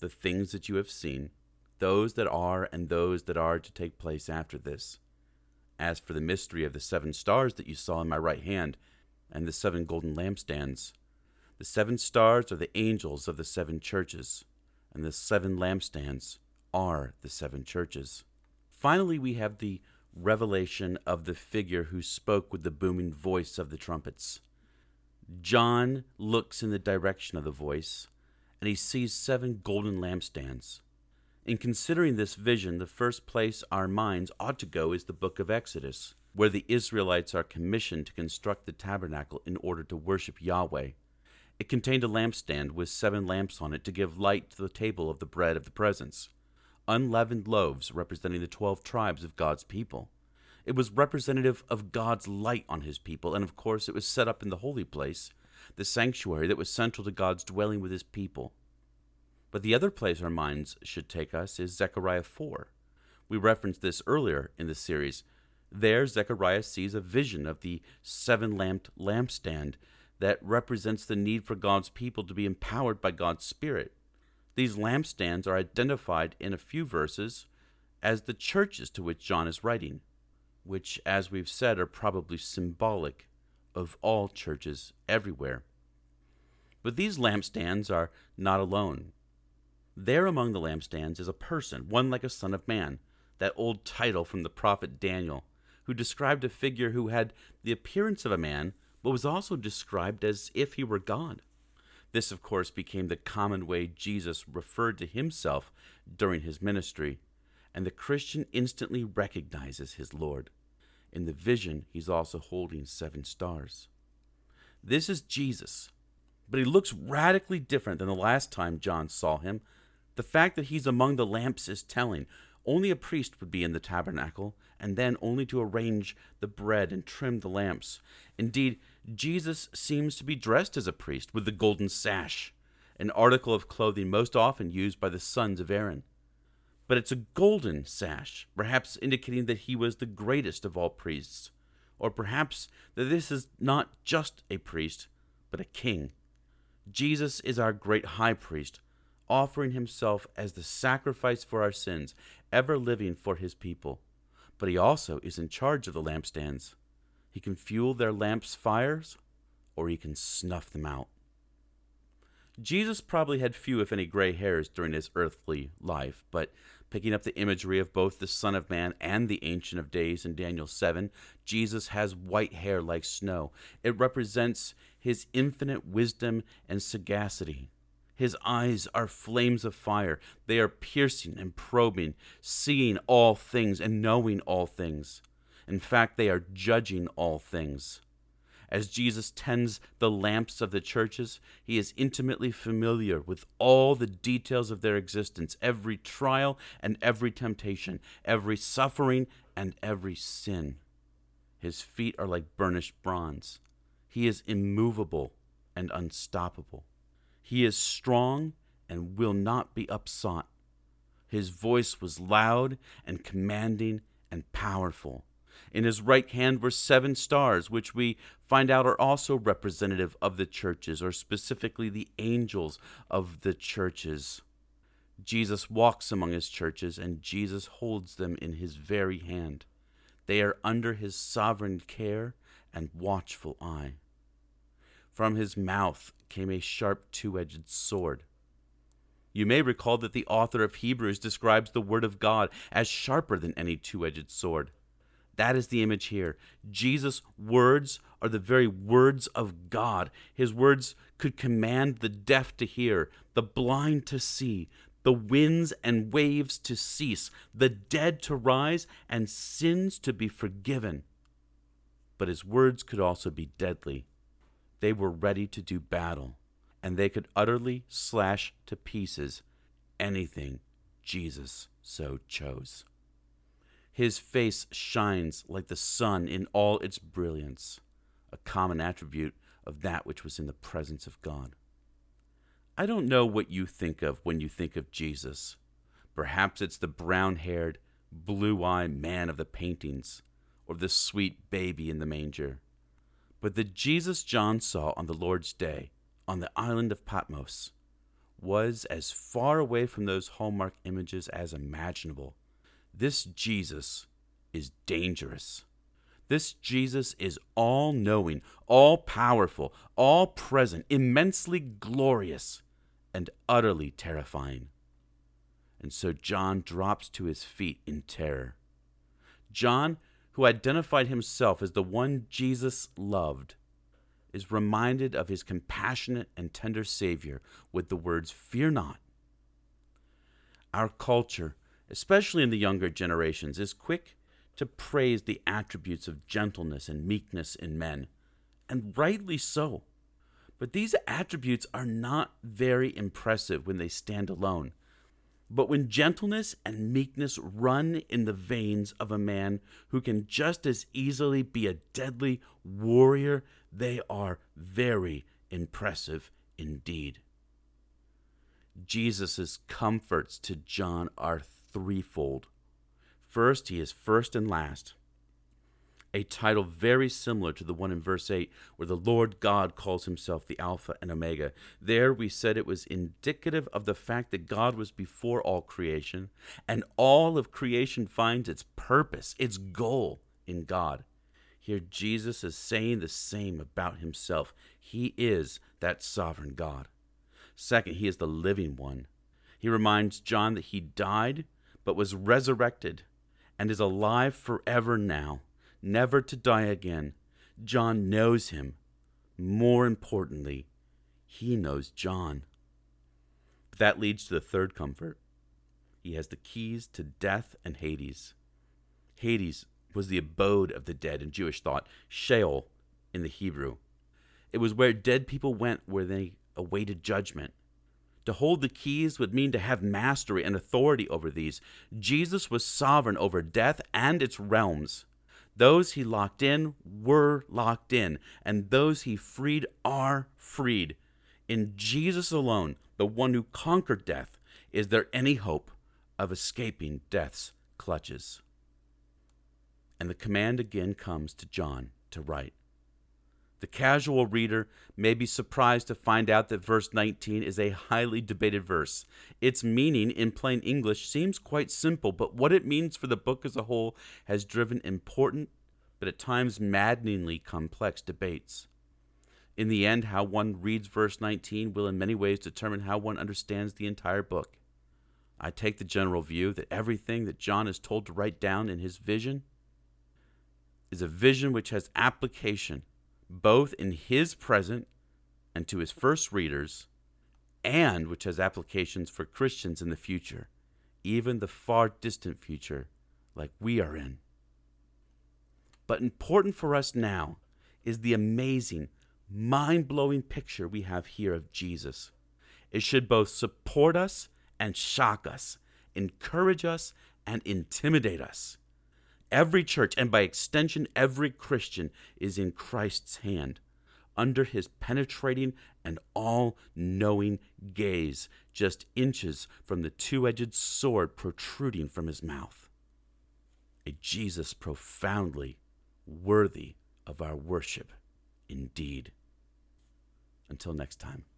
the things that you have seen, those that are, and those that are to take place after this. As for the mystery of the seven stars that you saw in my right hand, and the seven golden lampstands, the seven stars are the angels of the seven churches, and the seven lampstands are the seven churches. Finally, we have the revelation of the figure who spoke with the booming voice of the trumpets. John looks in the direction of the voice, and he sees seven golden lampstands. In considering this vision, the first place our minds ought to go is the book of Exodus, where the Israelites are commissioned to construct the tabernacle in order to worship Yahweh. It contained a lampstand with seven lamps on it to give light to the table of the bread of the presence, unleavened loaves representing the twelve tribes of God's people. It was representative of God's light on his people, and of course, it was set up in the holy place, the sanctuary that was central to God's dwelling with his people. But the other place our minds should take us is Zechariah 4. We referenced this earlier in the series. There, Zechariah sees a vision of the seven lamped lampstand that represents the need for God's people to be empowered by God's Spirit. These lampstands are identified in a few verses as the churches to which John is writing, which, as we've said, are probably symbolic of all churches everywhere. But these lampstands are not alone. There among the lampstands is a person, one like a son of man, that old title from the prophet Daniel, who described a figure who had the appearance of a man, but was also described as if he were God. This, of course, became the common way Jesus referred to himself during his ministry, and the Christian instantly recognizes his Lord. In the vision, he's also holding seven stars. This is Jesus, but he looks radically different than the last time John saw him. The fact that he's among the lamps is telling. Only a priest would be in the tabernacle, and then only to arrange the bread and trim the lamps. Indeed, Jesus seems to be dressed as a priest with the golden sash, an article of clothing most often used by the sons of Aaron but it's a golden sash, perhaps indicating that he was the greatest of all priests, or perhaps that this is not just a priest, but a king. Jesus is our great high priest, offering himself as the sacrifice for our sins, ever living for his people. But he also is in charge of the lampstands. He can fuel their lamps' fires, or he can snuff them out. Jesus probably had few, if any, gray hairs during his earthly life, but picking up the imagery of both the Son of Man and the Ancient of Days in Daniel 7, Jesus has white hair like snow. It represents his infinite wisdom and sagacity. His eyes are flames of fire. They are piercing and probing, seeing all things and knowing all things. In fact, they are judging all things. As Jesus tends the lamps of the churches, he is intimately familiar with all the details of their existence, every trial and every temptation, every suffering and every sin. His feet are like burnished bronze. He is immovable and unstoppable. He is strong and will not be upsought. His voice was loud and commanding and powerful. In his right hand were seven stars, which we find out are also representative of the churches, or specifically the angels of the churches. Jesus walks among his churches, and Jesus holds them in his very hand. They are under his sovereign care and watchful eye. From his mouth came a sharp two edged sword. You may recall that the author of Hebrews describes the Word of God as sharper than any two edged sword. That is the image here. Jesus' words are the very words of God. His words could command the deaf to hear, the blind to see, the winds and waves to cease, the dead to rise, and sins to be forgiven. But his words could also be deadly. They were ready to do battle and they could utterly slash to pieces anything Jesus so chose. His face shines like the sun in all its brilliance, a common attribute of that which was in the presence of God. I don't know what you think of when you think of Jesus. Perhaps it's the brown haired, blue eyed man of the paintings, or the sweet baby in the manger. But the Jesus John saw on the Lord's day on the island of Patmos was as far away from those hallmark images as imaginable. This Jesus is dangerous. This Jesus is all knowing, all powerful, all present, immensely glorious, and utterly terrifying. And so John drops to his feet in terror. John, who identified himself as the one Jesus loved, is reminded of his compassionate and tender Savior with the words, Fear not. Our culture, especially in the younger generations, is quick to praise the attributes of gentleness and meekness in men, and rightly so. But these attributes are not very impressive when they stand alone. But when gentleness and meekness run in the veins of a man who can just as easily be a deadly warrior, they are very impressive indeed. Jesus' comforts to John are threefold. First, he is first and last a title very similar to the one in verse 8, where the Lord God calls himself the Alpha and Omega. There we said it was indicative of the fact that God was before all creation, and all of creation finds its purpose, its goal in God. Here, Jesus is saying the same about himself. He is that sovereign God. Second, he is the living one. He reminds John that he died, but was resurrected, and is alive forever now never to die again. John knows him. More importantly, he knows John. That leads to the third comfort. He has the keys to death and Hades. Hades was the abode of the dead in Jewish thought, Sheol in the Hebrew. It was where dead people went where they awaited judgment. To hold the keys would mean to have mastery and authority over these. Jesus was sovereign over death and its realms. Those he locked in were locked in, and those he freed are freed. In Jesus alone, the one who conquered death, is there any hope of escaping death's clutches? And the command again comes to John to write. The casual reader may be surprised to find out that verse 19 is a highly debated verse. Its meaning in plain English seems quite simple, but what it means for the book as a whole has driven important, but at times maddeningly complex debates. In the end, how one reads verse 19 will in many ways determine how one understands the entire book. I take the general view that everything that John is told to write down in his vision is a vision which has application both in his present and to his first readers, and which has applications for Christians in the future, even the far distant future, like we are in. But important for us now is the amazing, mind blowing picture we have here of Jesus. It should both support us and shock us, encourage us and intimidate us. Every church, and by extension, every Christian, is in Christ's hand, under his penetrating and all knowing gaze, just inches from the two edged sword protruding from his mouth. A Jesus profoundly worthy of our worship indeed. Until next time.